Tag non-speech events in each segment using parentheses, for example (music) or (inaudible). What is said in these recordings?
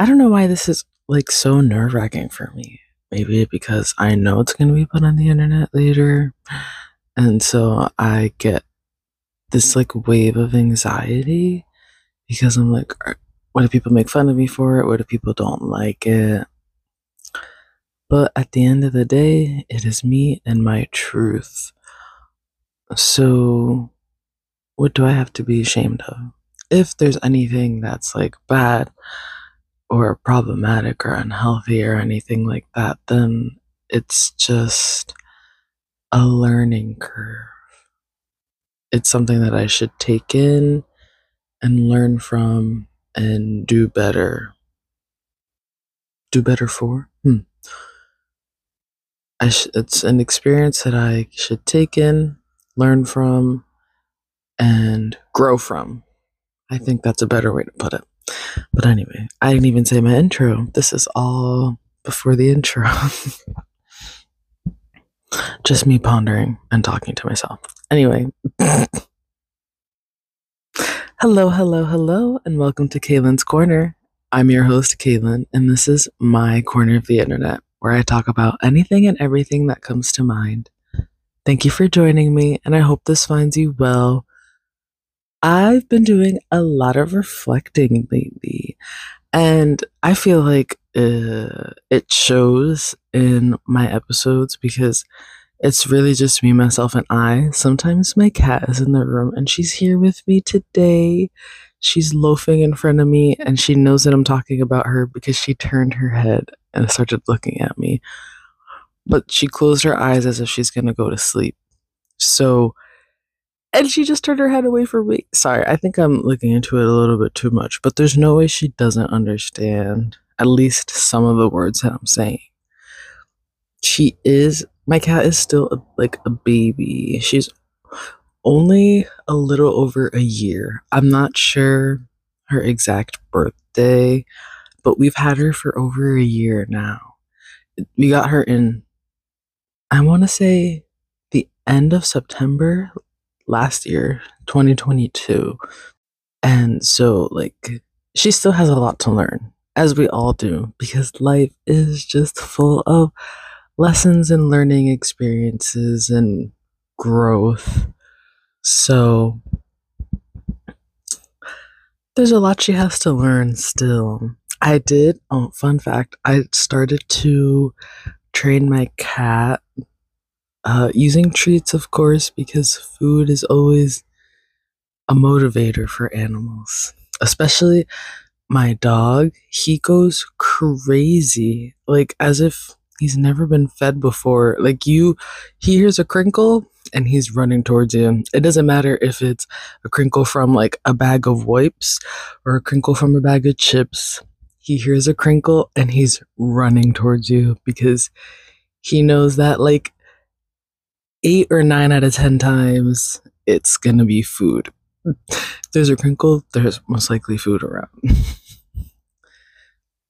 I don't know why this is like so nerve wracking for me. Maybe because I know it's going to be put on the internet later. And so I get this like wave of anxiety because I'm like, what if people make fun of me for it? What if people don't like it? But at the end of the day, it is me and my truth. So, what do I have to be ashamed of? If there's anything that's like bad or problematic or unhealthy or anything like that, then it's just a learning curve. It's something that I should take in and learn from and do better. Do better for? Hmm. I sh- it's an experience that I should take in, learn from, and grow from. I think that's a better way to put it. But anyway, I didn't even say my intro. This is all before the intro. (laughs) Just me pondering and talking to myself. Anyway. (coughs) hello, hello, hello, and welcome to Kaylin's Corner. I'm your host, Kaylin, and this is my corner of the internet where I talk about anything and everything that comes to mind. Thank you for joining me, and I hope this finds you well. I've been doing a lot of reflecting lately, and I feel like uh, it shows in my episodes because it's really just me, myself, and I. Sometimes my cat is in the room and she's here with me today. She's loafing in front of me and she knows that I'm talking about her because she turned her head and started looking at me. But she closed her eyes as if she's going to go to sleep. So, and she just turned her head away from me. Sorry, I think I'm looking into it a little bit too much, but there's no way she doesn't understand at least some of the words that I'm saying. She is, my cat is still a, like a baby. She's only a little over a year. I'm not sure her exact birthday but we've had her for over a year now. We got her in, I want to say, the end of September last year, 2022. And so, like, she still has a lot to learn, as we all do, because life is just full of lessons and learning experiences and growth. So, there's a lot she has to learn still. I did. Oh, fun fact. I started to train my cat uh, using treats, of course, because food is always a motivator for animals. Especially my dog. He goes crazy, like as if he's never been fed before. Like you, he hears a crinkle and he's running towards you. It doesn't matter if it's a crinkle from like a bag of wipes or a crinkle from a bag of chips he hears a crinkle and he's running towards you because he knows that like eight or nine out of ten times it's gonna be food. there's a crinkle, there's most likely food around. (laughs)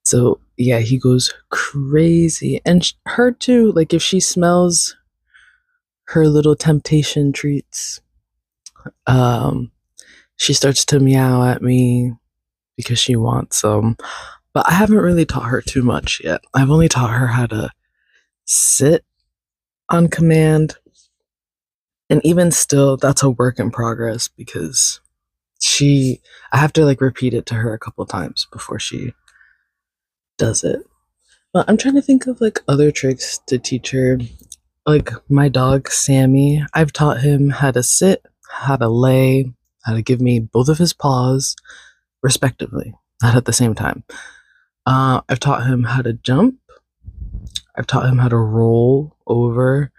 so yeah, he goes crazy, and her too. Like if she smells her little temptation treats, um, she starts to meow at me because she wants some. But I haven't really taught her too much yet. I've only taught her how to sit on command. And even still, that's a work in progress because she, I have to like repeat it to her a couple times before she does it. But I'm trying to think of like other tricks to teach her. Like my dog, Sammy, I've taught him how to sit, how to lay, how to give me both of his paws, respectively, not at the same time. Uh, I've taught him how to jump. I've taught him how to roll over,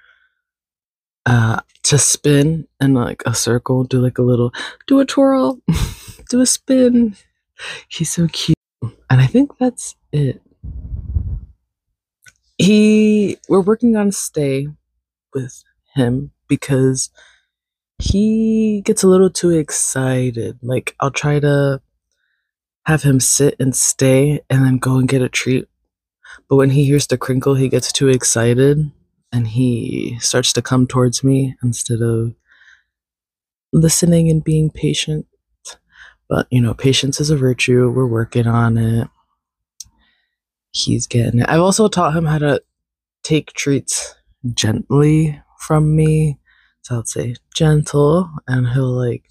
uh, to spin in like a circle, do like a little, do a twirl, (laughs) do a spin. He's so cute. And I think that's it. He, we're working on stay with him because he gets a little too excited. Like, I'll try to have him sit and stay and then go and get a treat. But when he hears the crinkle, he gets too excited and he starts to come towards me instead of listening and being patient. But, you know, patience is a virtue. We're working on it. he's getting it. I've also taught him how to take treats gently from me. So I'll say gentle, and he'll like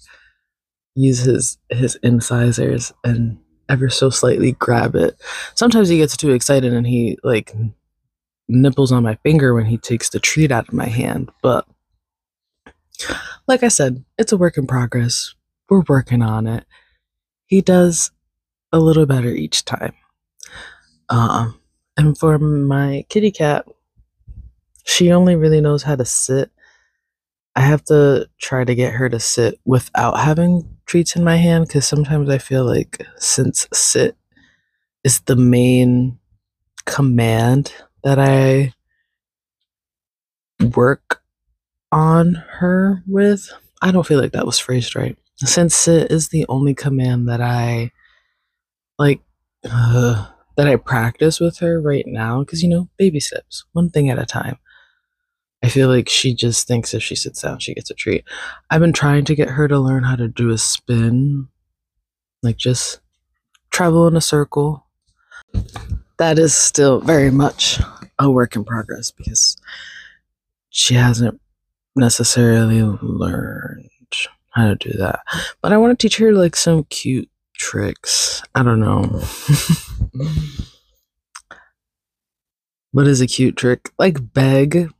use his his incisors and ever so slightly grab it. Sometimes he gets too excited and he like nipples on my finger when he takes the treat out of my hand. But like I said, it's a work in progress. We're working on it. He does a little better each time. Um, and for my kitty cat, she only really knows how to sit. I have to try to get her to sit without having treats in my hand because sometimes I feel like since sit is the main command that I work on her with. I don't feel like that was phrased right. Since sit is the only command that I like uh, that I practice with her right now because you know baby steps one thing at a time. I feel like she just thinks if she sits down, she gets a treat. I've been trying to get her to learn how to do a spin, like just travel in a circle. That is still very much a work in progress because she hasn't necessarily learned how to do that. But I want to teach her like some cute tricks. I don't know. (laughs) what is a cute trick? Like beg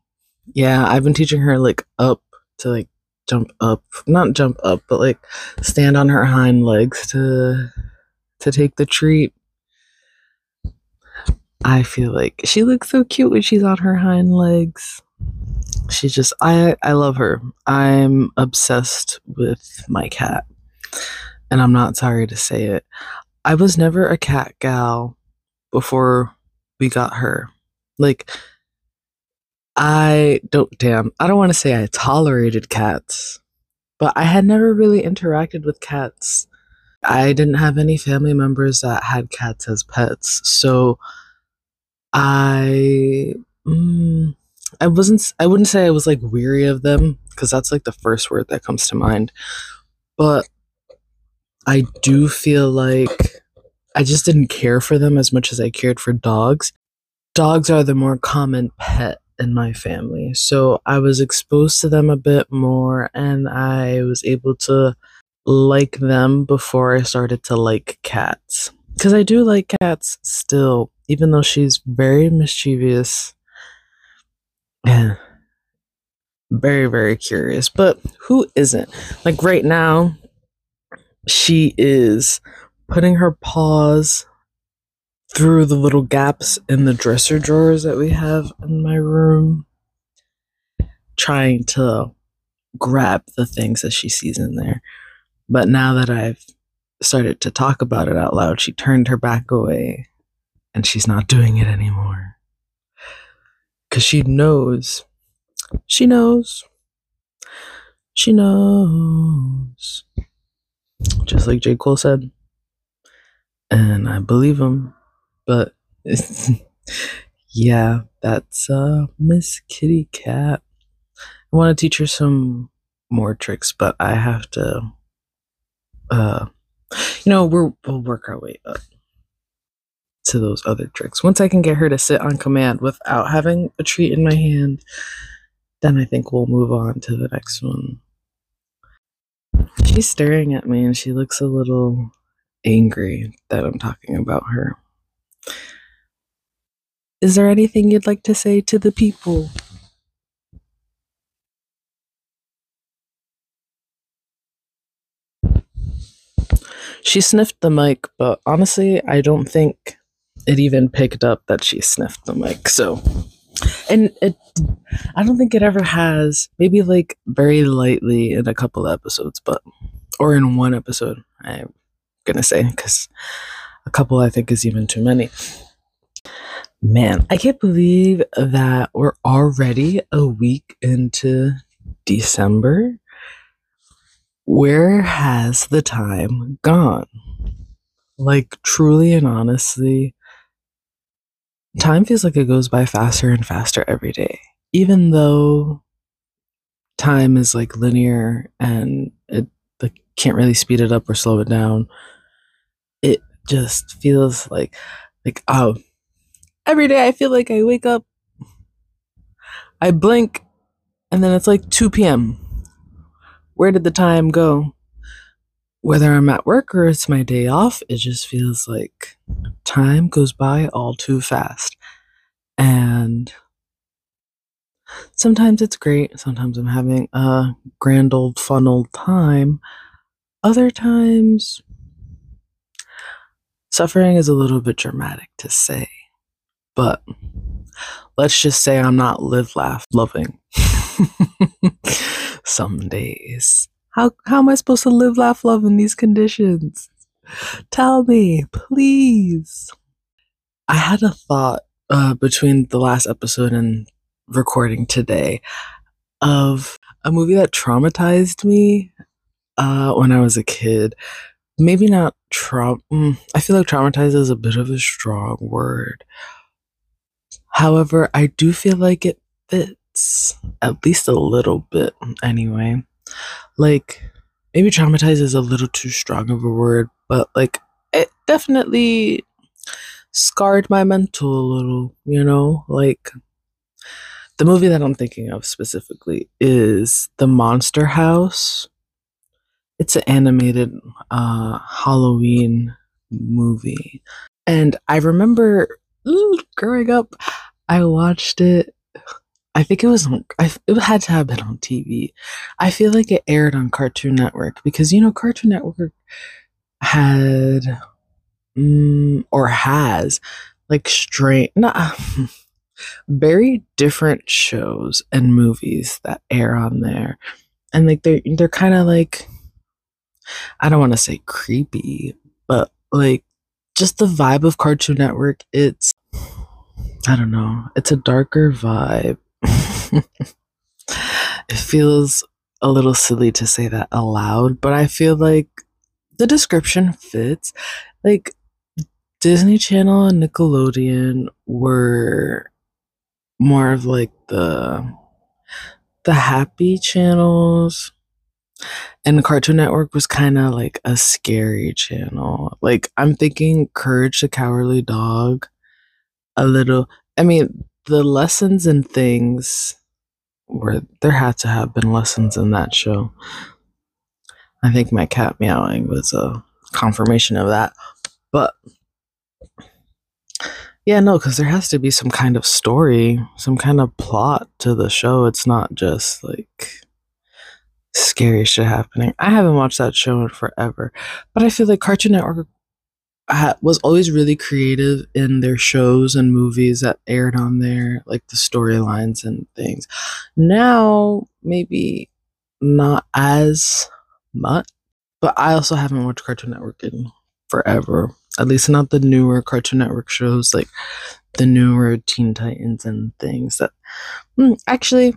yeah, I've been teaching her like up to like jump up, not jump up, but like stand on her hind legs to to take the treat. I feel like she looks so cute when she's on her hind legs. She's just I I love her. I'm obsessed with my cat. And I'm not sorry to say it. I was never a cat gal before we got her. Like I don't, damn, I don't want to say I tolerated cats, but I had never really interacted with cats. I didn't have any family members that had cats as pets. So I, mm, I wasn't, I wouldn't say I was like weary of them because that's like the first word that comes to mind. But I do feel like I just didn't care for them as much as I cared for dogs. Dogs are the more common pet in my family. So I was exposed to them a bit more and I was able to like them before I started to like cats. Because I do like cats still, even though she's very mischievous and very, very curious. But who isn't? Like right now, she is putting her paws through the little gaps in the dresser drawers that we have in my room, trying to grab the things that she sees in there. But now that I've started to talk about it out loud, she turned her back away and she's not doing it anymore. Because she knows. She knows. She knows. Just like J. Cole said. And I believe him. But (laughs) yeah, that's uh Miss Kitty Cat. I want to teach her some more tricks, but I have to uh you know, we're we'll work our way up to those other tricks. Once I can get her to sit on command without having a treat in my hand, then I think we'll move on to the next one. She's staring at me and she looks a little angry that I'm talking about her. Is there anything you'd like to say to the people? She sniffed the mic, but honestly, I don't think it even picked up that she sniffed the mic. So, and it, I don't think it ever has. Maybe like very lightly in a couple episodes, but or in one episode. I'm gonna say because a couple I think is even too many. Man, I can't believe that we're already a week into December. Where has the time gone? Like, truly and honestly, time feels like it goes by faster and faster every day. Even though time is like linear and it like, can't really speed it up or slow it down, it just feels like, like, oh, every day I feel like I wake up, I blink, and then it's like 2 p.m. Where did the time go? Whether I'm at work or it's my day off, it just feels like time goes by all too fast. And sometimes it's great. Sometimes I'm having a grand old fun old time. Other times, suffering is a little bit dramatic to say. But let's just say I'm not live, laugh, loving. (laughs) Some days. How how am I supposed to live, laugh, love in these conditions? Tell me, please. I had a thought uh, between the last episode and recording today of a movie that traumatized me uh, when I was a kid. Maybe not trauma. Mm, I feel like traumatized is a bit of a strong word. However, I do feel like it fits at least a little bit anyway. Like, maybe traumatized is a little too strong of a word, but like, it definitely scarred my mental a little, you know? Like, the movie that I'm thinking of specifically is The Monster House. It's an animated uh, Halloween movie. And I remember ooh, growing up, I watched it I think it was on, I, it had to have been on TV. I feel like it aired on Cartoon Network because you know Cartoon Network had mm, or has like straight (laughs) not very different shows and movies that air on there. And like they're they're kind of like I don't want to say creepy, but like just the vibe of Cartoon Network, it's I don't know, it's a darker vibe it feels a little silly to say that aloud, but I feel like the description fits. Like Disney Channel and Nickelodeon were more of like the the happy channels and the Cartoon Network was kind of like a scary channel. Like I'm thinking Courage the Cowardly Dog a little I mean the lessons and things where there had to have been lessons in that show. I think my cat meowing was a confirmation of that. But yeah, no, because there has to be some kind of story, some kind of plot to the show. It's not just like scary shit happening. I haven't watched that show in forever, but I feel like Cartoon Network was always really creative in their shows and movies that aired on there, like the storylines and things. Now, maybe not as much, but I also haven't watched Cartoon Network in forever. At least not the newer Cartoon Network shows, like the newer Teen Titans and things. That mm, actually,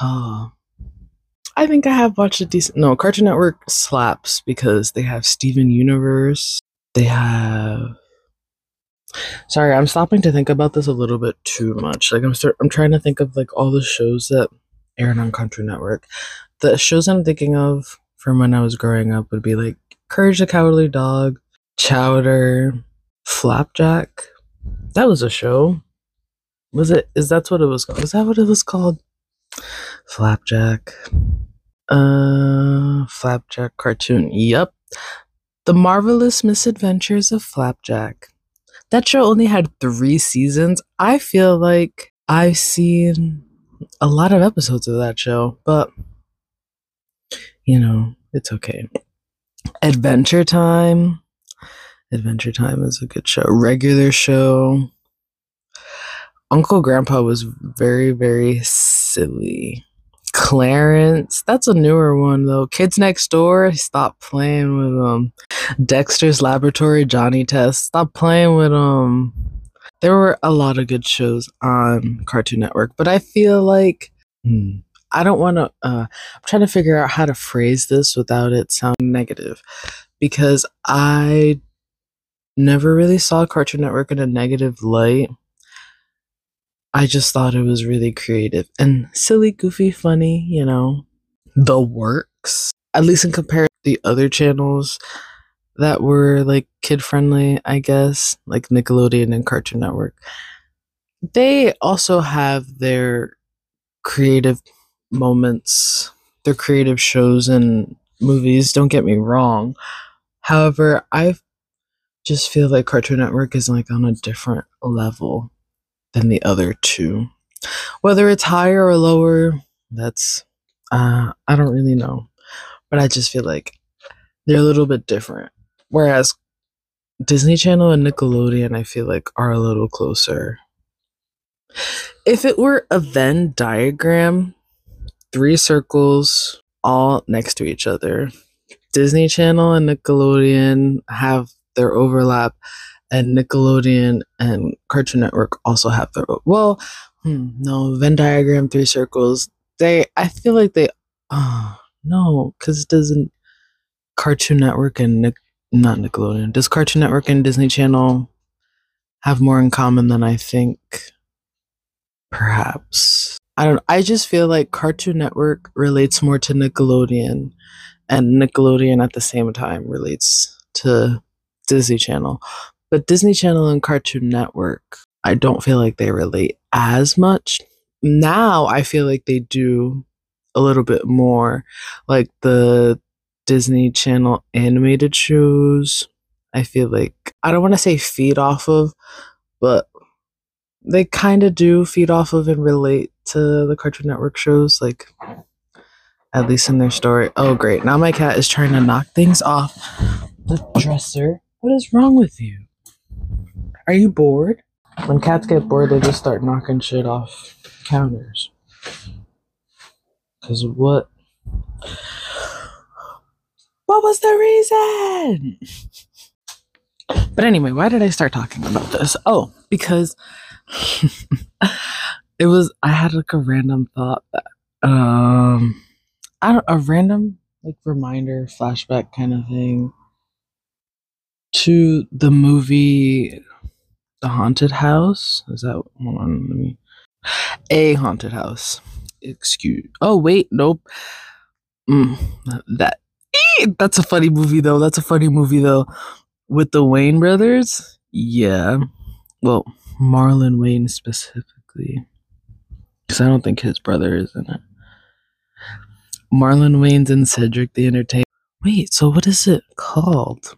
oh, I think I have watched a decent. No, Cartoon Network slaps because they have Steven Universe they have Sorry, I'm stopping to think about this a little bit too much. Like I'm start I'm trying to think of like all the shows that aired on Cartoon Network. The shows I'm thinking of from when I was growing up would be like Courage the Cowardly Dog, Chowder, Flapjack. That was a show. Was it is that what it was called? Is that what it was called? Flapjack. Uh Flapjack cartoon. Yep. The Marvelous Misadventures of Flapjack. That show only had three seasons. I feel like I've seen a lot of episodes of that show, but you know, it's okay. Adventure Time. Adventure Time is a good show. Regular show. Uncle Grandpa was very, very silly. Clarence. That's a newer one though. Kids Next Door. Stop playing with them. Um, Dexter's Laboratory. Johnny Test. Stop playing with. Um, there were a lot of good shows on Cartoon Network, but I feel like hmm, I don't want to. Uh, I'm trying to figure out how to phrase this without it sounding negative, because I never really saw Cartoon Network in a negative light. I just thought it was really creative and silly, goofy, funny, you know. The works, at least in comparison to the other channels that were like kid friendly, I guess, like Nickelodeon and Cartoon Network. they also have their creative moments, their creative shows and movies, don't get me wrong. However, I just feel like Cartoon Network is like on a different level than the other two. Whether it's higher or lower, that's uh I don't really know. But I just feel like they're a little bit different. Whereas Disney Channel and Nickelodeon I feel like are a little closer. If it were a Venn diagram, three circles all next to each other. Disney Channel and Nickelodeon have their overlap, and Nickelodeon and Cartoon Network also have their well, hmm, no Venn diagram, three circles. They, I feel like they, oh no, because doesn't Cartoon Network and Nick, not Nickelodeon. Does Cartoon Network and Disney Channel have more in common than I think? Perhaps. I don't I just feel like Cartoon Network relates more to Nickelodeon and Nickelodeon at the same time relates to Disney Channel. But Disney Channel and Cartoon Network, I don't feel like they relate as much. Now I feel like they do a little bit more like the Disney Channel animated shows. I feel like I don't want to say feed off of, but they kind of do feed off of and relate to the Cartoon Network shows, like at least in their story. Oh, great. Now my cat is trying to knock things off the dresser. What is wrong with you? Are you bored? When cats get bored, they just start knocking shit off counters. Because what? What was the reason? But anyway, why did I start talking about this? Oh, because (laughs) it was I had like a random thought that um I don't a random like reminder flashback kind of thing to the movie The Haunted House. Is that hold on, let me a haunted house. Excuse oh wait, nope. Mm, that that's a funny movie though. That's a funny movie though. With the Wayans brothers? Yeah. Well, Marlon Wayans specifically. Because I don't think his brother is in it. Marlon Wayans and Cedric the Entertainer. Wait, so what is it called?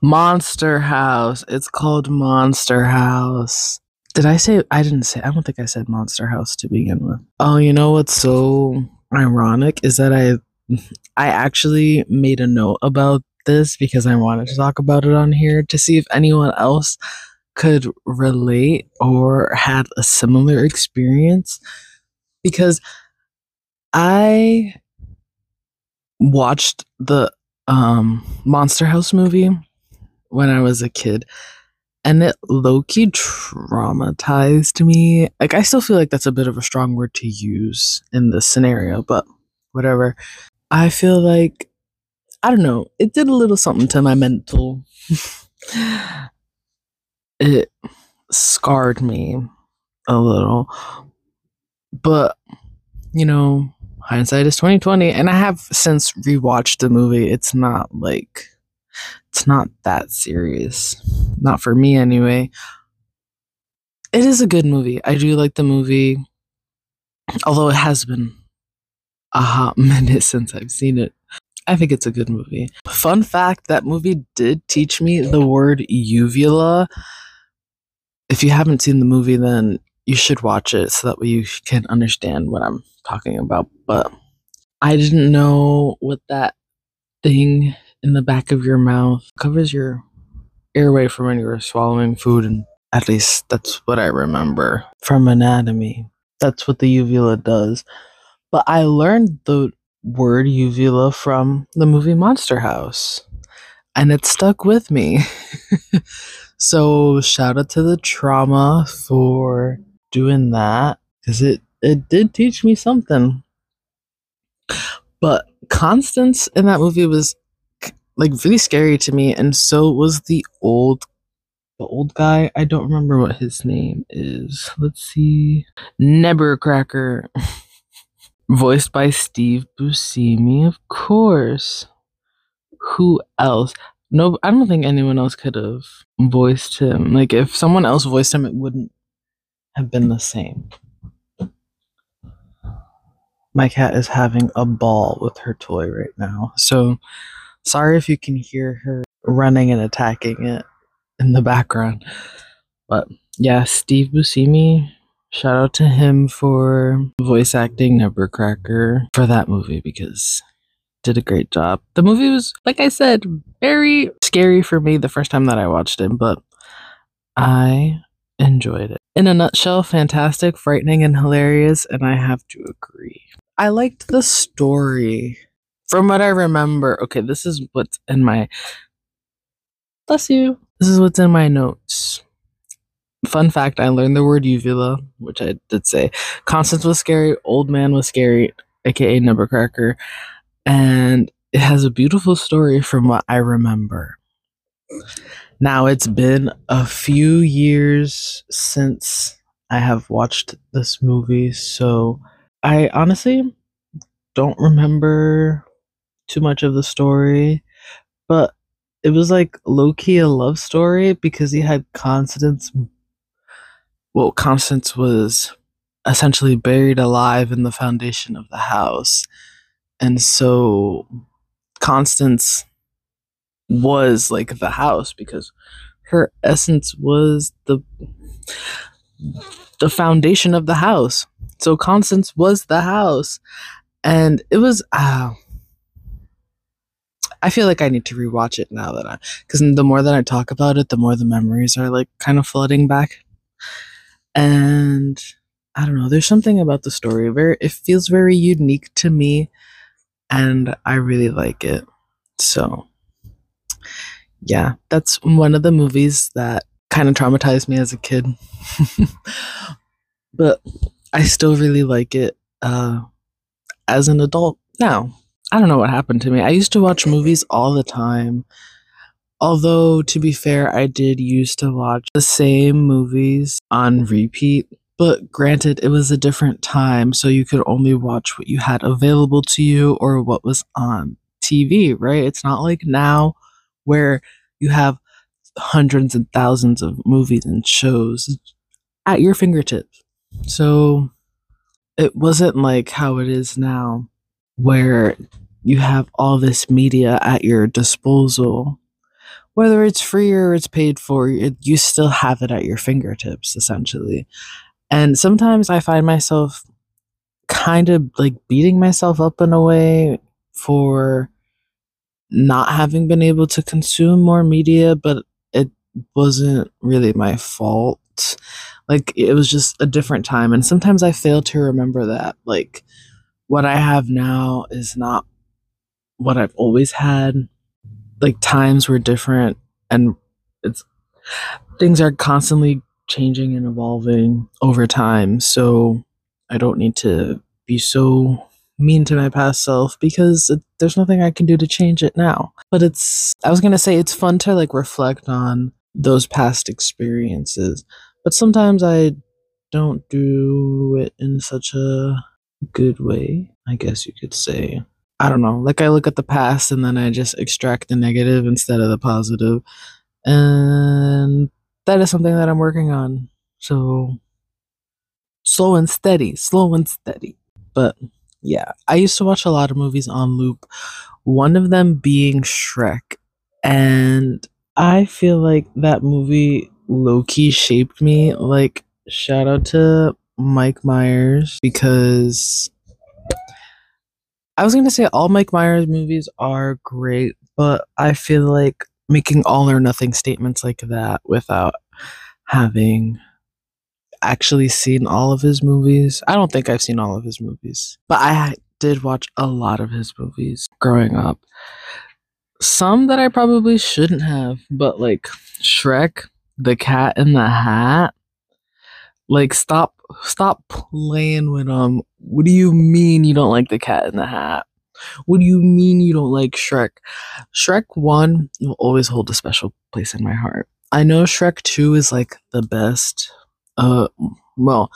Monster House. It's called Monster House. Did I say I didn't say I don't think I said Monster House to begin with. Oh, you know what's so ironic is that I I actually made a note about this because I wanted to talk about it on here to see if anyone else could relate or had a similar experience because I watched the um Monster House movie when I was a kid and it low-key traumatized me. Like I still feel like that's a bit of a strong word to use in this scenario, but whatever. I feel like I don't know, it did a little something to my mental (laughs) it scarred me a little. But you know, hindsight is 2020 and I have since rewatched the movie. It's not like it's not that serious. Not for me anyway. It is a good movie. I do like the movie. Although it has been a hot (laughs) minute since I've seen it. I think it's a good movie. Fun fact that movie did teach me the word uvula if you haven't seen the movie, then you should watch it so that way you can understand what I'm talking about. But I didn't know what that thing in the back of your mouth covers your airway from when you're swallowing food, and at least that's what I remember from anatomy. That's what the uvula does. But I learned the word uvula from the movie Monster House, and it stuck with me. (laughs) So shout out to the trauma for doing that because it it did teach me something. But Constance in that movie was like really scary to me, and so was the old the old guy. I don't remember what his name is. Let's see, Nebbercracker, (laughs) voiced by Steve Buscemi, of course. Who else? no, I don't think anyone else could have voiced him. Like if someone else voiced him, it wouldn't have been the same. My cat is having a ball with her toy right now. So sorry if you can hear her running and attacking it in the background. But yeah, Steve Buscemi, shout out to him for voice acting Nebbercracker for that movie because did a great job. The movie was, like I said, very scary for me the first time that I watched it, but I enjoyed it. In a nutshell, fantastic, frightening, and hilarious, and I have to agree. I liked the story. From what I remember, okay, this is what's in my. Bless you. This is what's in my notes. Fun fact I learned the word uvula, which I did say. Constance was scary, old man was scary, aka Nebbercracker, and it has a beautiful story from what I remember. Now, it's been a few years since I have watched this movie, so I honestly don't remember too much of the story, but it was like low key a love story because he had Constance. Well, Constance was essentially buried alive in the foundation of the house. And so Constance was like the house because her essence was the the foundation of the house. So Constance was the house. And it was uh, I feel like I need to rewatch it now that I because the more that I talk about it, the more the memories are like kind of flooding back. And I don't know, there's something about the story very it feels very unique to me and I really like it. So yeah, that's one of the movies that kind of traumatized me as a kid. (laughs) but I still really like it uh, as an adult now. I don't know what happened to me. I used to watch movies all the time. Although, to be fair, I did used to watch the same movies on repeat. But granted, it was a different time, so you could only watch what you had available to you or what was on TV, right? It's not like now where you have hundreds and thousands of movies and shows at your fingertips. So it wasn't like how it is now, where you have all this media at your disposal. Whether it's free or it's paid for, it, you still have it at your fingertips, essentially. And sometimes I find myself kind of like beating myself up in a way for not having been able to consume more media, but it wasn't really my fault. Like it was just a different time. And sometimes I fail to remember that. Like what I have now is not what I've always had. Like times were different and it's things are constantly changing and evolving over time. So I don't need to be so mean to my past self because it, there's nothing I can do to change it now. But it's, I was going to say, it's fun to like reflect on those past experiences. But sometimes I don't do it in such a good way, I guess you could say. I don't know. Like I look at the past and then I just extract the negative instead of the positive. And that is something that I'm working on. So slow and steady, slow and steady. But yeah, I used to watch a lot of movies on loop. One of them being Shrek. And I feel like that movie low key shaped me. Like, shout out to Mike Myers because I was going to say all Mike Myers movies are great, but I feel like making all or nothing statements like that without having actually seen all of his movies. I don't think I've seen all of his movies, but I did watch a lot of his movies growing up. Some that I probably shouldn't have, but like Shrek, The Cat in the Hat. Like stop stop playing with um what do you mean you don't like The Cat in the Hat? What do you mean you don't like Shrek? Shrek 1 will always hold a special place in my heart. I know Shrek 2 is like the best uh, well,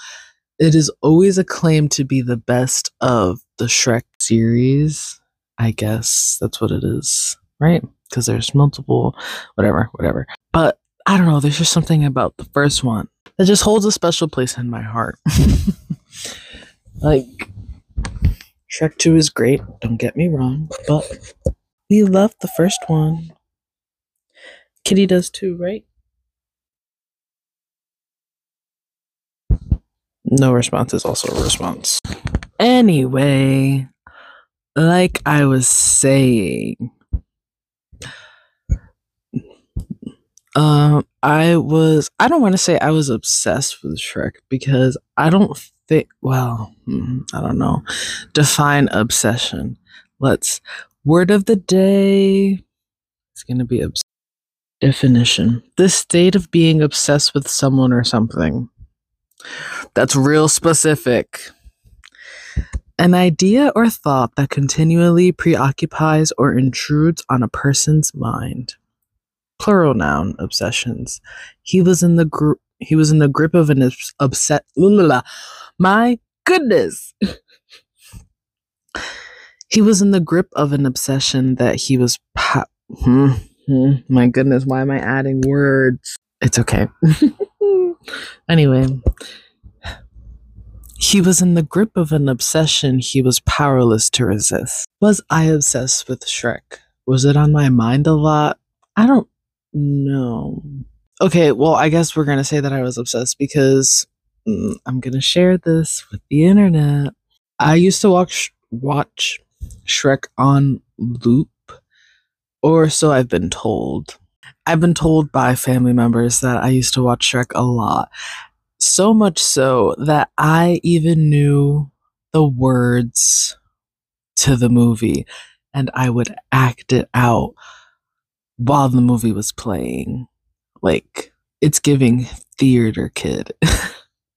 it is always acclaimed to be the best of the Shrek series. I guess that's what it is, right? Because there's multiple, whatever, whatever. But I don't know. There's just something about the first one that just holds a special place in my heart. (laughs) like Shrek 2 is great, don't get me wrong, but we love the first one. Kitty does too, right? No response is also a response. Anyway, like I was saying, um, I was, I don't want to say I was obsessed with Shrek because I don't think, well, hmm, I don't know. Define obsession. Let's, word of the day. It's going to be obs- definition. This state of being obsessed with someone or something. That's real specific. An idea or thought that continually preoccupies or intrudes on a person's mind. Plural noun obsessions. He was in the group. He was in the grip of an obs- upset. My goodness. he was in the grip of an obsession that he was. Hmm, hmm, my goodness, why am I adding words? It's okay. (laughs) anyway, he was in the grip of an obsession he was powerless to resist. Was I obsessed with Shrek? Was it on my mind a lot? I don't know. Okay, well, I guess we're going to say that I was obsessed because mm, I'm going to share this with the internet. I used to watch watch Shrek on loop or so I've been told. I've been told by family members that I used to watch Shrek a lot. So much so that I even knew the words to the movie and I would act it out while the movie was playing. Like, it's giving theater kid.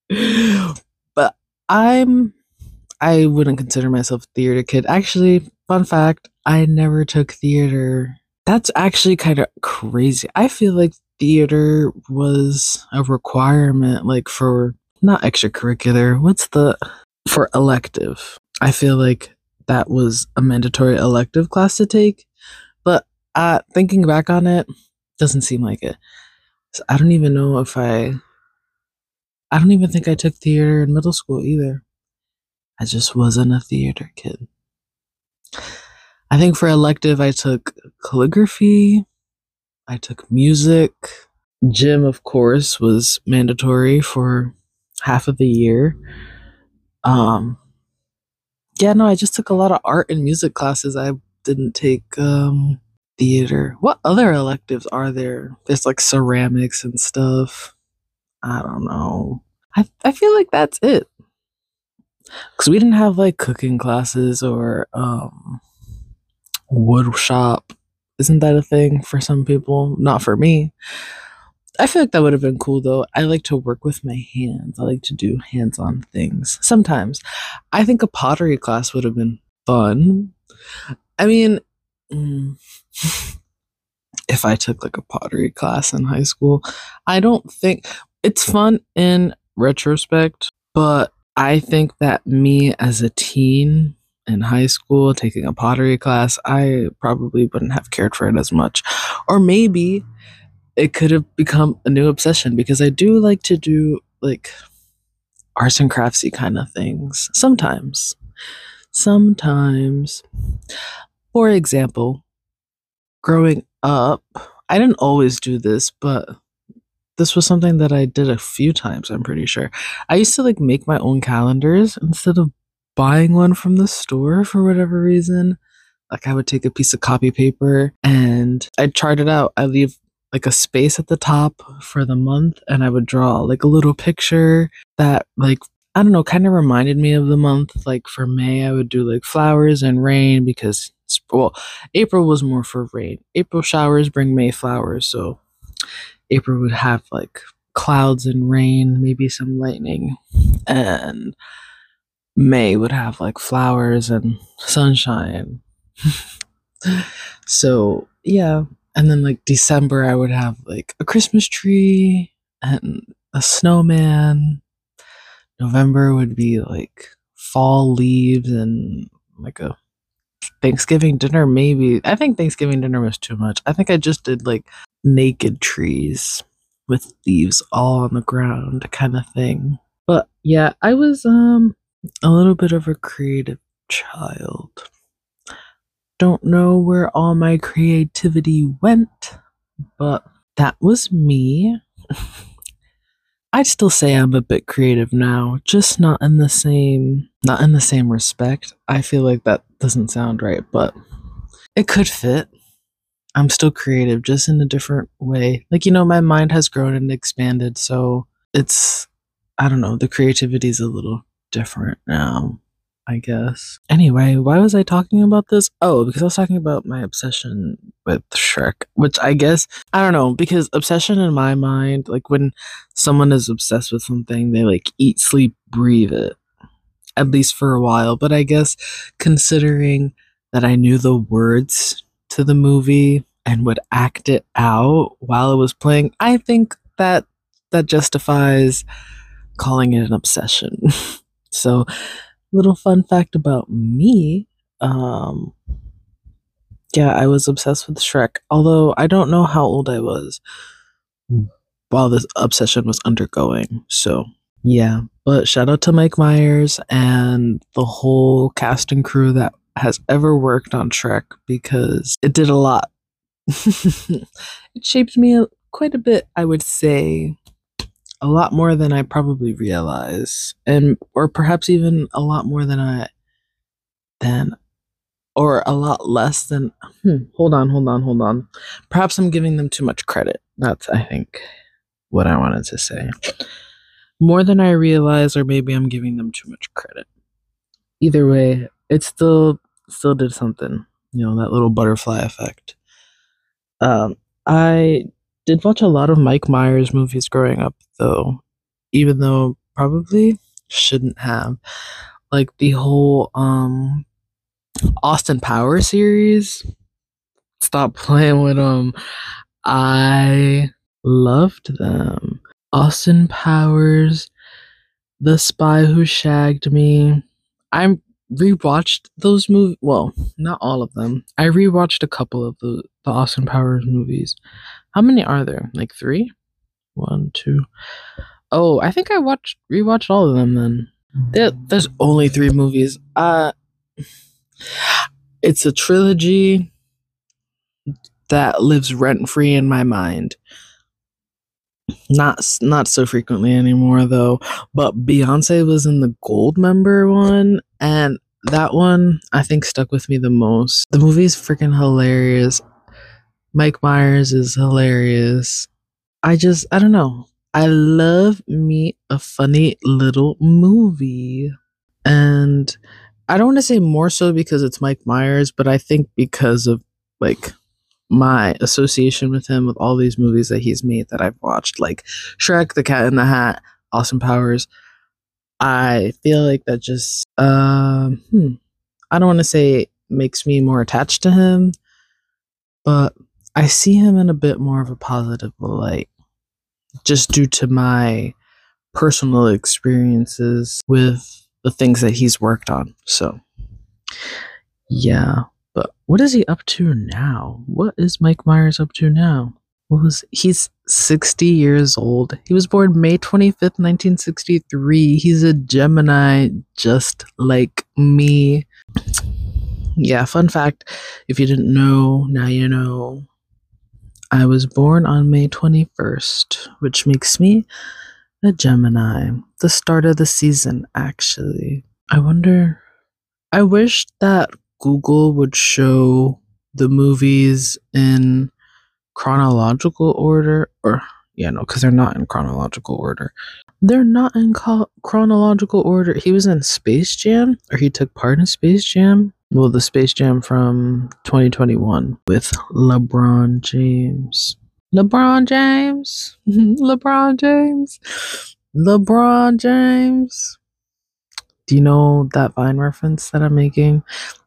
(laughs) but I'm, I wouldn't consider myself a theater kid. Actually, fun fact, I never took theater. That's actually kind of crazy. I feel like theater was a requirement, like for not extracurricular. What's the for elective? I feel like that was a mandatory elective class to take. Uh, thinking back on it, doesn't seem like it. So I don't even know if I. I don't even think I took theater in middle school either. I just wasn't a theater kid. I think for elective, I took calligraphy, I took music. Gym, of course, was mandatory for half of the year. Um, yeah, no, I just took a lot of art and music classes. I didn't take um, theater. What other electives are there? There's like ceramics and stuff. I don't know. I, I feel like that's it. Because we didn't have like cooking classes or um, wood shop. Isn't that a thing for some people? Not for me. I feel like that would have been cool though. I like to work with my hands. I like to do hands on things sometimes. I think a pottery class would have been fun. I mean, mm, if I took like a pottery class in high school, I don't think it's fun in retrospect, but I think that me as a teen in high school taking a pottery class, I probably wouldn't have cared for it as much. Or maybe it could have become a new obsession because I do like to do like arts and craftsy kind of things sometimes. Sometimes. For example, growing up, I didn't always do this, but this was something that I did a few times, I'm pretty sure. I used to like make my own calendars instead of buying one from the store for whatever reason. Like I would take a piece of copy paper and I'd chart it out. I leave like a space at the top for the month and I would draw like a little picture that like I don't know, kind of reminded me of the month. Like for May, I would do like flowers and rain because well, April was more for rain. April showers bring May flowers, so April would have like clouds and rain, maybe some lightning, and May would have like flowers and sunshine. (laughs) so, yeah. And then like December, I would have like a Christmas tree and a snowman. November would be like fall leaves and like a Thanksgiving dinner, maybe. I think Thanksgiving dinner was too much. I think I just did like naked trees. with leaves all on the ground kind of thing. But yeah, I was um a little bit of a creative child. Don't know where all my creativity went, but that was me. (laughs) I'd still say I'm a bit creative now, just not in the same not in the same respect. I feel like that doesn't sound right, but it could fit. I'm still creative, just in a different way. Like, you know, my mind has grown and expanded, so it's I don't know, the creativity is a little different now. I guess. Anyway, why was I talking about this? Oh, because I was talking about my obsession with Shrek, which I guess, I don't know, because obsession in my mind, like when someone is obsessed with something, they like eat, sleep, breathe it, at least for a while. But I guess considering that I knew the words to the movie and would act it out while it was playing, I think that that justifies calling it an obsession. (laughs) so, little fun fact about me um yeah i was obsessed with shrek although i don't know how old i was while this obsession was undergoing so yeah but shout out to mike myers and the whole cast and crew that has ever worked on shrek because it did a lot. (laughs) It shaped me quite a bit i would say a lot more than I probably realize, and or perhaps even a lot more than I than or a lot less than. Hmm, hold on, hold on, hold on. Perhaps I'm giving them too much credit. That's I think what I wanted to say. More than I realize, or maybe I'm giving them too much credit. Either way, it still still did something. You know that little butterfly effect. Um, I did watch a lot of Mike Myers movies growing up, though, even though probably shouldn't have. Like the whole um Austin Power series. Stop playing with them. I loved them. Austin Powers, The Spy Who Shagged Me. I rewatched those movies. Well, not all of them. I rewatched a couple of the, the Austin Powers movies. How many are there? Like three? One, two. Oh, I think I watched rewatched all of them then. There, there's only three movies. Uh it's a trilogy that lives rent free in my mind. Not not so frequently anymore though. But Beyonce was in the Goldmember one, and that one I think stuck with me the most. The movie's freaking hilarious. Mike Myers is hilarious. I just, I don't know. I love me a funny little movie. And I don't want to say more so because it's Mike Myers, but I think because of like my association with him with all these movies that he's made that I've watched, like Shrek, The Cat in the Hat, Austin Powers. I feel like that just, um, hmm, I don't want to say makes me more attached to him, but I see him in a bit more of a positive light just due to my personal experiences with the things that he's worked on. So, yeah. But what is he up to now? What is Mike Myers up to now? Was he's 60 years old. He was born May 25th, 1963. He's a Gemini just like me. Yeah, fun fact, if you didn't know, now you know. I was born on May 21st, which makes me a Gemini. The start of the season, actually. I wonder. I wish that Google would show the movies in chronological order, or, yeah, no, because they're not in chronological order. They're not in co- chronological order. He was in Space Jam, or he took part in Space Jam well, the Space Jam from 2021 with LeBron James. LeBron James. (laughs) LeBron James. LeBron James. Do you know that Vine reference that I'm making?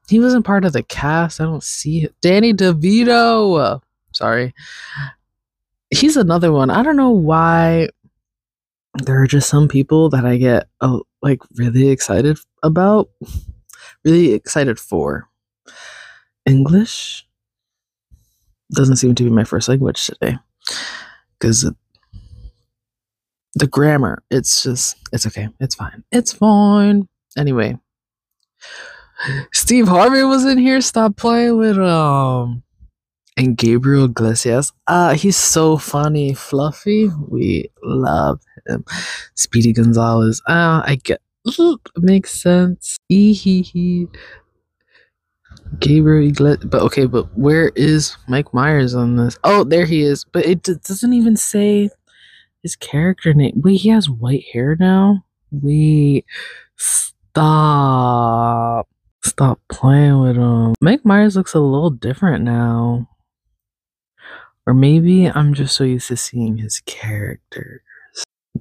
He wasn't part of the cast. I don't see it. Danny DeVito. Sorry. He's another one. I don't know why there are just some people that I get uh, like really excited about really excited for. English doesn't seem to be my first language today because the grammar. It's just, it's okay. It's fine. It's fine. Anyway, Steve Harvey was in here. Stop playing with um and Gabriel Iglesias. Uh he's so funny, fluffy. We love him. Speedy Gonzales. Uh, I get makes sense. Hee. Gabriel Iglesias. But okay, but where is Mike Myers on this? Oh, there he is. But it d- doesn't even say his character name. Wait, he has white hair now? Wait. Stop. Stop playing with him. Mike Myers looks a little different now. Or maybe I'm just so used to seeing his characters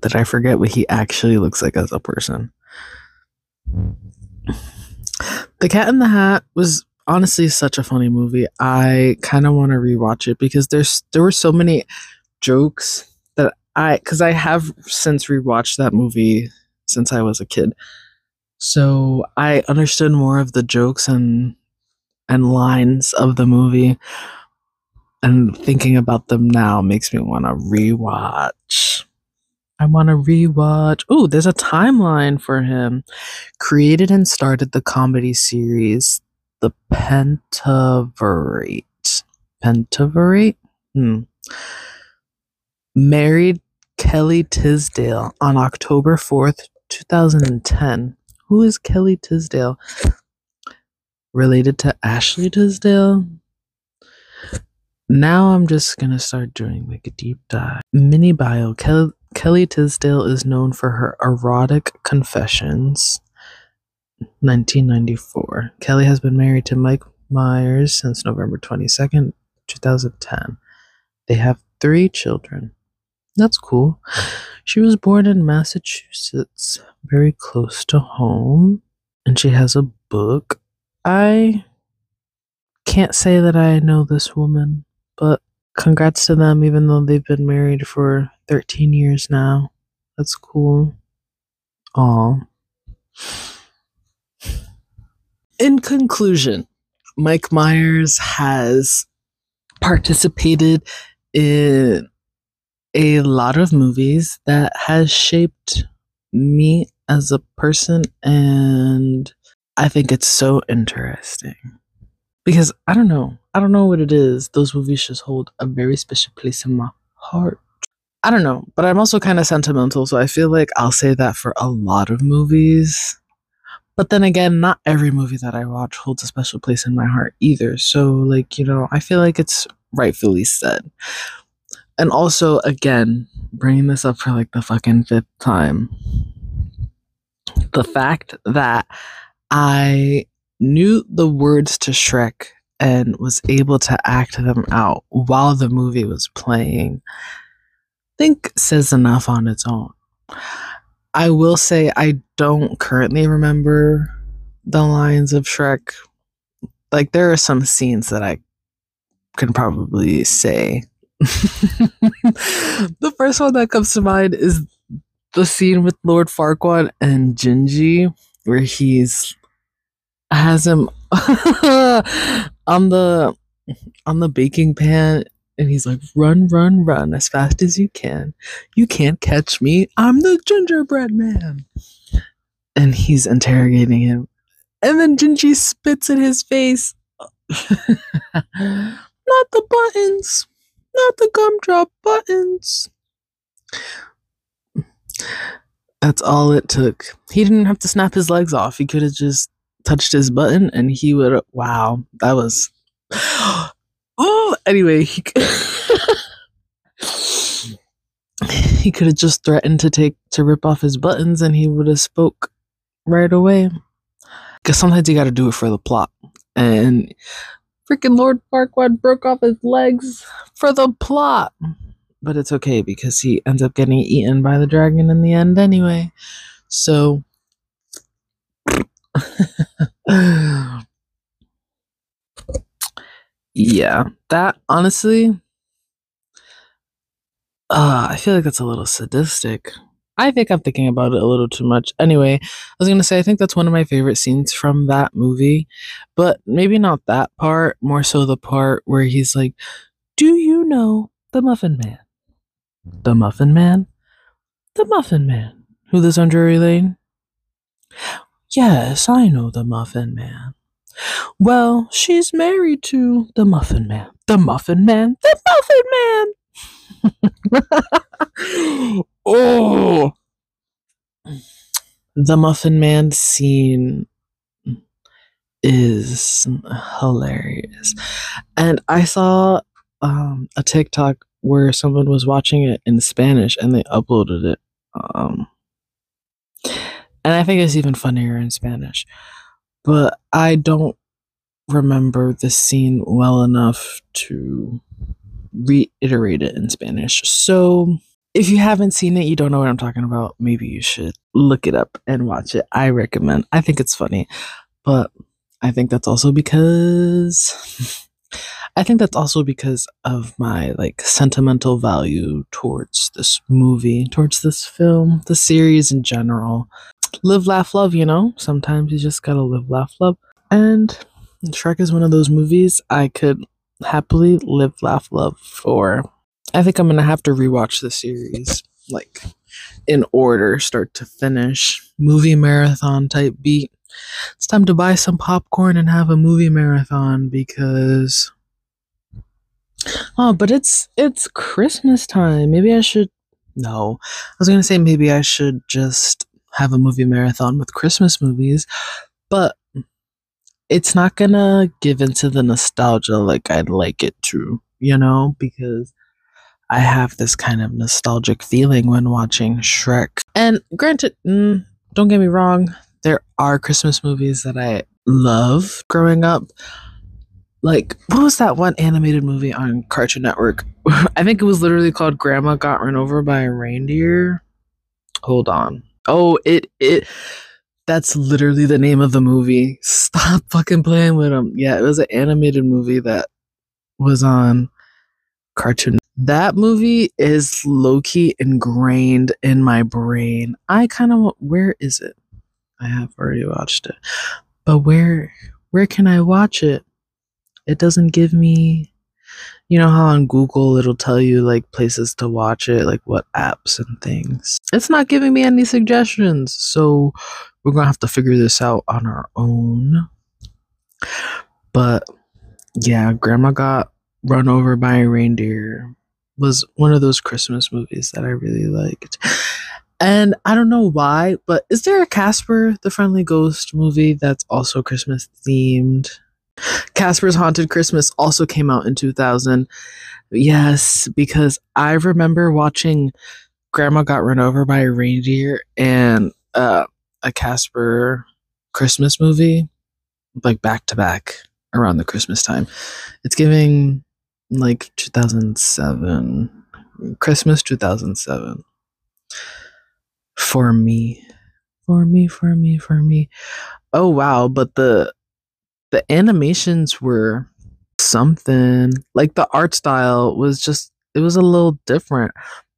that I forget what he actually looks like as a person. The Cat in the Hat was honestly such a funny movie. I kind of want to rewatch it because there's there were so many jokes that I cuz I have since rewatched that movie since I was a kid. So I understood more of the jokes and and lines of the movie. And thinking about them now makes me want to rewatch. I want to rewatch. Oh, there's a timeline for him. Created and started the comedy series The Pentaverate. Pentaverate? Hmm. Married Kelly Tisdale on October 4th, 2010. Who is Kelly Tisdale? Related to Ashley Tisdale? Now I'm just gonna start doing like a deep dive. Mini bio Kel- Kelly Tisdale is known for her erotic confessions. 1994. Kelly has been married to Mike Myers since November 22nd, 2010. They have three children. That's cool. She was born in Massachusetts, very close to home, and she has a book. I can't say that I know this woman, but congrats to them, even though they've been married for 13 years now. That's cool. Aw. In conclusion, Mike Myers has participated in a lot of movies that has shaped me as a person and I think it's so interesting. Because I don't know. I don't know what it is. Those movies just hold a very special place in my heart. I don't know, but I'm also kind of sentimental, so I feel like I'll say that for a lot of movies. But then again, not every movie that I watch holds a special place in my heart either. So, like, you know, I feel like it's rightfully said and also again bringing this up for like the fucking fifth time the fact that i knew the words to shrek and was able to act them out while the movie was playing think says enough on its own. I will say i don't currently remember the lines of shrek. Like there are some scenes that i can probably say. (laughs) The first one that comes to mind is the scene with Lord Farquaad and Gingy, where he's has him (laughs) on the on the baking pan and he's like run run run as fast as you can you can't catch me i'm the gingerbread man and he's interrogating him and then gingy spits in his face (laughs) not the buttons not the gumdrop buttons. That's all it took. He didn't have to snap his legs off. He could have just touched his button and he would wow, that was (gasps) Oh, anyway, he (laughs) he could have just threatened to take to rip off his buttons and he would have spoke right away. Cuz sometimes you got to do it for the plot. And freaking Lord Farquaad broke off his legs for the plot. But it's okay because he ends up getting eaten by the dragon in the end anyway. So. (laughs) yeah, that honestly. Uh, I feel like that's a little sadistic. I think I'm thinking about it a little too much. Anyway, I was to say, I think that's one of my favorite scenes from that movie, but maybe not that part, more so the part where he's like, Do you know the Muffin Man? The Muffin Man? The Muffin Man. Who lives on Drury Lane? Yes, I know the Muffin Man. Well, she's married to the Muffin Man. The Muffin Man. The Muffin Man! (laughs) oh! The Muffin Man scene is hilarious. And I saw um, a TikTok where someone was watching it in Spanish and they uploaded it. Um, and I think it's even funnier in Spanish. But I don't remember the scene well enough to reiterate it in Spanish. So if you haven't seen it, you don't know what I'm talking about, maybe you should look it up and watch it. I recommend. I think it's funny. But I think that's also because (laughs) I think that's also because of my like sentimental value towards this movie, towards this film, the series in general. Live, laugh, love, you know? Sometimes you just gotta live, laugh, love. And Shrek is one of those movies I could happily live, laugh, love for. I think I'm gonna have to rewatch the series, like in order, start to finish. Movie marathon type beat. It's time to buy some popcorn and have a movie marathon because Oh, but it's it's Christmas time. Maybe I should no. I was going to say maybe I should just have a movie marathon with Christmas movies, but it's not to give into the nostalgia like I'd like it to, you know, because I have this kind of nostalgic feeling when watching Shrek. And granted, mm, don't get me wrong, there are Christmas movies that I love growing up like what was that one animated movie on Cartoon Network? (laughs) I think it was literally called Grandma Got Run Over by a Reindeer. Hold on. Oh, it it that's literally the name of the movie. Stop fucking playing with them. Yeah, it was an animated movie that was on Cartoon. That movie is low key ingrained in my brain. I kind of where is it? I have already watched it, but where where can I watch it? it doesn't give me you know how on Google it'll tell you like places to watch it, like what apps and things. It's not giving me any suggestions. So we're going to have to figure this out on our own. But yeah, grandma got run over by a reindeer was one of those Christmas movies that I really liked. And I don't know why, but is there a Casper the Friendly Ghost movie that's also Christmas themed? Casper's Haunted Christmas also came out in 2000. Yes, because I remember watching Grandma Got Run Over by a Reindeer and uh, a Casper Christmas movie, like back to back around the Christmas time. It's giving like 2007, Christmas 2007. For me. For me, for me, for me. Oh wow, but the the animations were something. Like the art style was just it was a little different.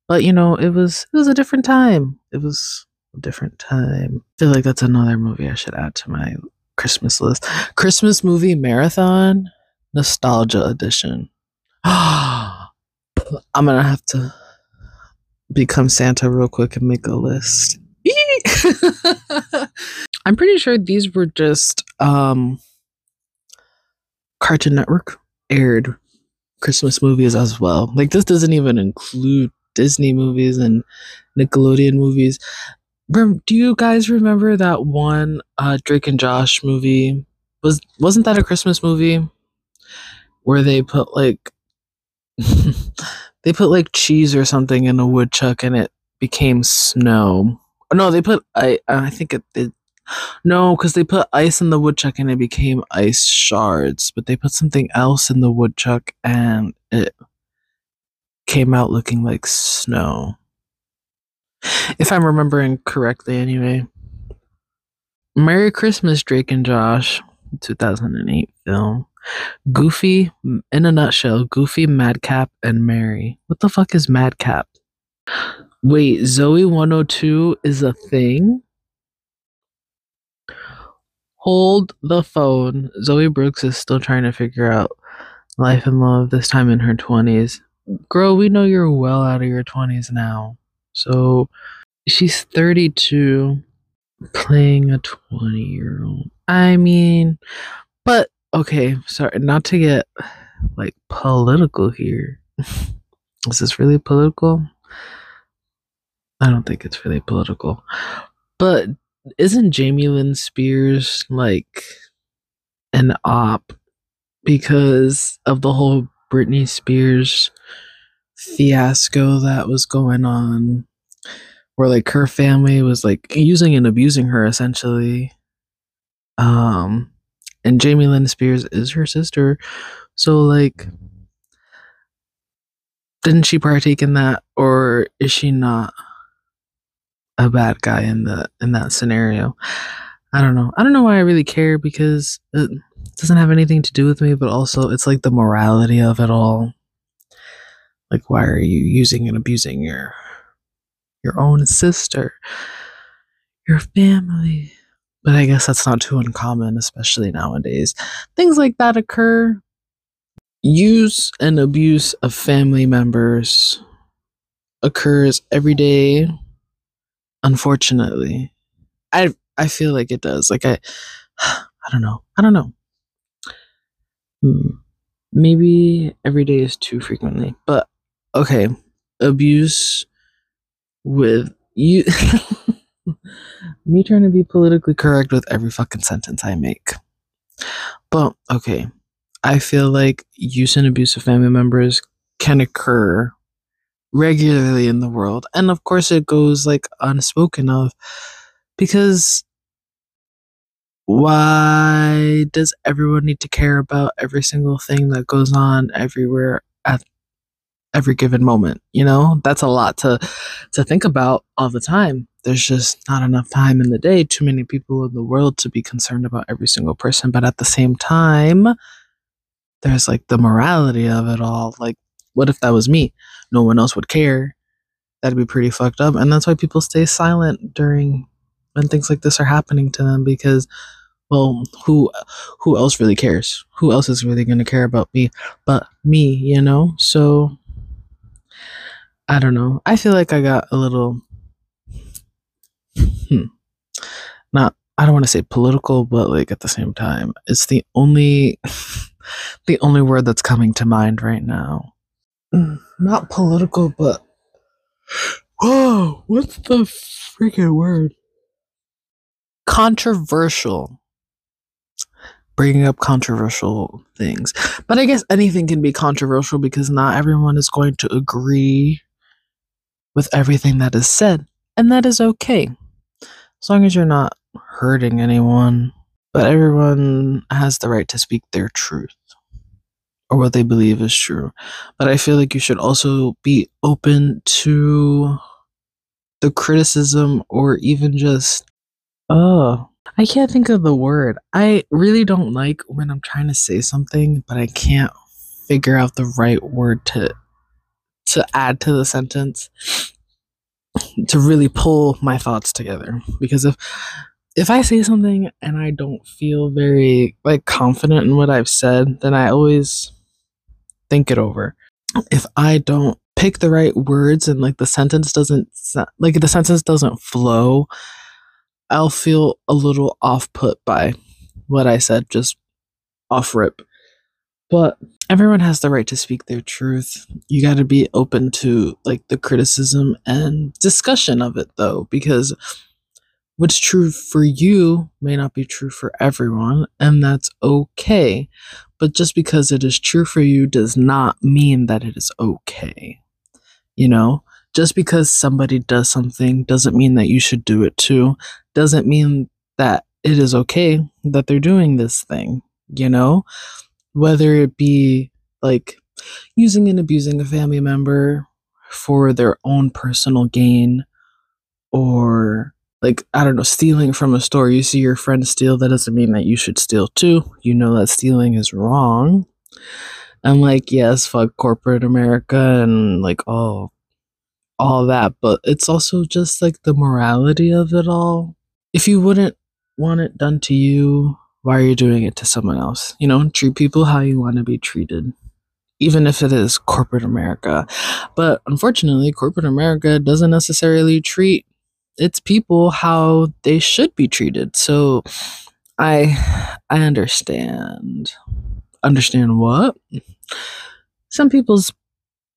But you know it was it was a different time. It was a different time. I feel like that's another movie i should add to my christmas list. Christmas movie marathon nostalgia edition. (gasps) I'm gonna have to become santa real quick and make a list. (laughs) I'm pretty sure these were just um Cartoon Network aired Christmas movies as well. Like this doesn't even include Disney movies and Nickelodeon movies. Do you guys remember that one uh, Drake and Josh movie? Was wasn't that a Christmas movie where they put like (laughs) they put like cheese or something in a woodchuck and it became snow? No, they put I I think it, it no, because they put ice in the woodchuck and it became ice shards, but they put something else in the woodchuck and it came out looking like snow. If I'm remembering correctly, anyway. Merry Christmas, Drake and Josh, 2008 film. Goofy, in a nutshell, Goofy, Madcap, and merry. What the fuck is Madcap? Wait, Zoey 102 is a thing? Hold the phone. Zoey Brooks is still trying to figure out life and love, this time in her 20s. Girl, we know you're well out of your 20s now. So she's 32 playing a 20 year old. I mean, but okay, sorry, not to get like political here. (laughs) Is this really political? I don't think it's really political. But isn't Jamie Lynn Spears like an op because of the whole Britney Spears fiasco that was going on where like her family was like using and abusing her essentially? Um and Jamie Lynn Spears is her sister so like didn't she partake in that or is she not a bad guy in the in that scenario I don't know I don't know why I really care because it doesn't have anything to do with me but also it's like the morality of it all like, why are you using and abusing your your own sister, your family? But I guess that's not too uncommon, especially nowadays. Things like that occur. Use and abuse of family members occurs every day. Unfortunately, I I feel like it does. Like I, (sighs) I don't know. I don't know. Hmm. Maybe every day is too frequently, but okay, abuse with you. (laughs) me trying to be politically correct with every fucking sentence I make. But okay, I feel like use and abuse of family members can occur regularly in the world. And of course, it goes like unspoken of because why does everyone need to care about every single thing that goes on everywhere at every given moment you know that's a lot to to think about all the time there's just not enough time in the day too many people in the world to be concerned about every single person but at the same time there's like the morality of it all like what if that was me? No one else would care. That'd be pretty fucked up. And that's why people stay silent during when things like this are happening to them because well who who else really cares? Who else is really going to care about me but me you know? So I don't know. I feel like I got a little hmm, not I don't want to say political, but like at the same time, it's the only (laughs) the only word that's coming to mind right now. Mm, not political, but whoa, (gasps) what's the freaking word? Controversial. Bringing up controversial things. But I guess anything can be controversial because not everyone is going to agree with everything that is said, and that is okay. As long as you're not hurting anyone. But everyone has the right to speak their truth or what they believe is true. But I feel like you should also be open to the criticism or even just, oh, I can't think of the word. I really don't like when I'm trying to say something, but I can't figure out the right word to to add to the sentence to really pull my thoughts together because if if I say something and I don't feel very like confident in what I've said, then I always think it over. If I don't pick the right words and like the sentence doesn't like the sentence doesn't flow, I'll feel a little off put by what I said just off rip. But everyone has the right to speak their truth. You got to be open to like the criticism and discussion of it though because what's true for you may not be true for everyone and that's okay. But just because it is true for you does not mean that it is okay. You know, just because somebody does something doesn't mean that you should do it too. Doesn't mean that it is okay that they're doing this thing, you know? whether it be like using and abusing a family member for their own personal gain or like I don't know, stealing from a store. You see your friend steal, that doesn't mean that you should steal too. You know that stealing is wrong. And like, yes, fuck corporate America and like all all that, but it's also just like the morality of it all. If you wouldn't want it done to you, why are you doing it to someone else? You know, treat people how you want to be treated, even if it is corporate America. But unfortunately, corporate America doesn't necessarily treat it's people how they should be treated. So I I understand. Understand what? Some people's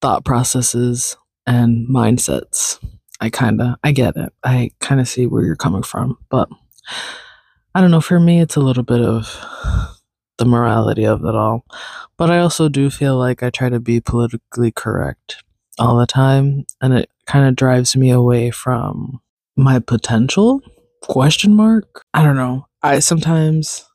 thought processes and mindsets. I kind of I get it. I kind of see where you're coming from, but I don't know, for me it's a little bit of the morality of it all. But I also do feel like I try to be politically correct all the time and it kind of drives me away from my potential? Question mark? I don't know. I sometimes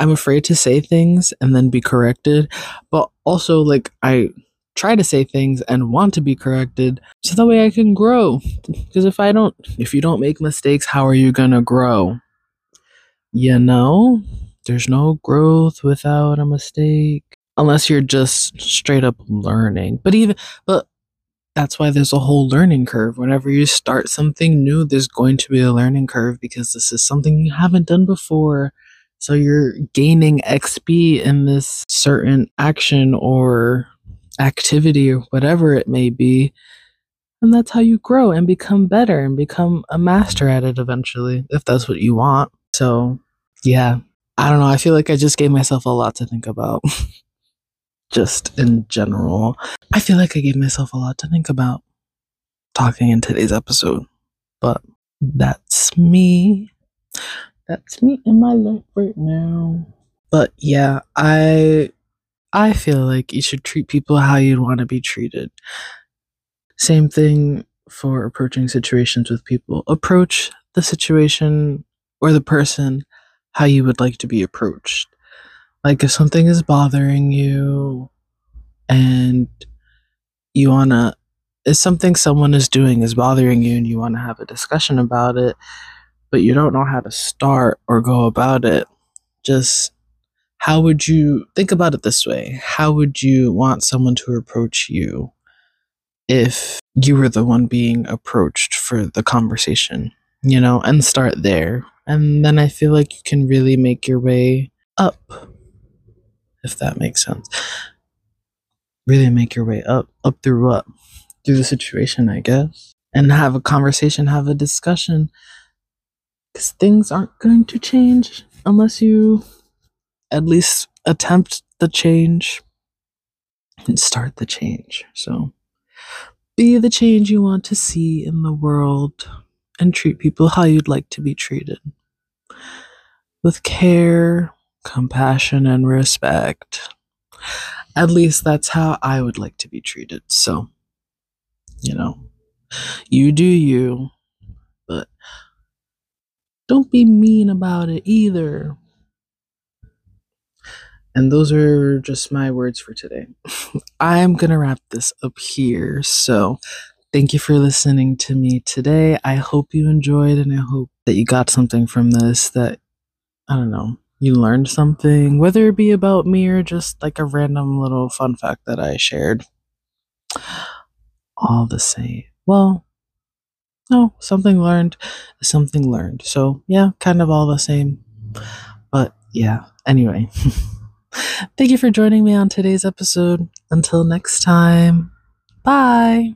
i'm afraid to say things and then be corrected but also like i try to say things and want to be corrected so that way i can grow. Because if i don't if you don't make mistakes how are you gonna grow? You know? There's no growth without a mistake. Unless you're just straight up learning. But even but that's why there's a whole learning curve. Whenever you start something new, there's going to be a learning curve because this is something you haven't done before. So you're gaining XP in this certain action or activity or whatever it may be. And that's how you grow and become better and become a master at it eventually, if that's what you want. So, yeah, I don't know. I feel like I just gave myself a lot to think about. (laughs) just in general. I feel like I gave myself a lot to think about talking in today's episode, but that's me. That's me in my life right now. But yeah, I I feel like you should treat people how you'd want to be treated. Same thing for approaching situations with people. Approach the situation or the person how you would like to be approached. Like if something is bothering you and you want to if something someone is doing is bothering you and you want to have a discussion about it, but you don't know how to start or go about it, just how would you think about it this way? How would you want someone to approach you if you were the one being approached for the conversation, you know, and start there. And then I feel like you can really make your way up if that makes sense. Really make your way up, up through up, Through the situation, I guess. And have a conversation, have a discussion. Because things aren't going to change unless you at least attempt the change and start the change. So be the change you want to see in the world and treat people how you'd like to be treated. With care, compassion and respect. At least that's how I would like to be treated. So, you know, you do you, but don't be mean about it either. And those are just my words for today. I'm going to wrap this up here. So, thank you for listening to me today. I hope you enjoyed and I hope that you got something from this that, I don't know, you learned something, whether it be about me or just like a random little fun fact that I shared. All the same. Well, no, something learned something learned. So, yeah, kind of all the same. But yeah, anyway. (laughs) Thank you for joining me on today's episode. Until next time, bye.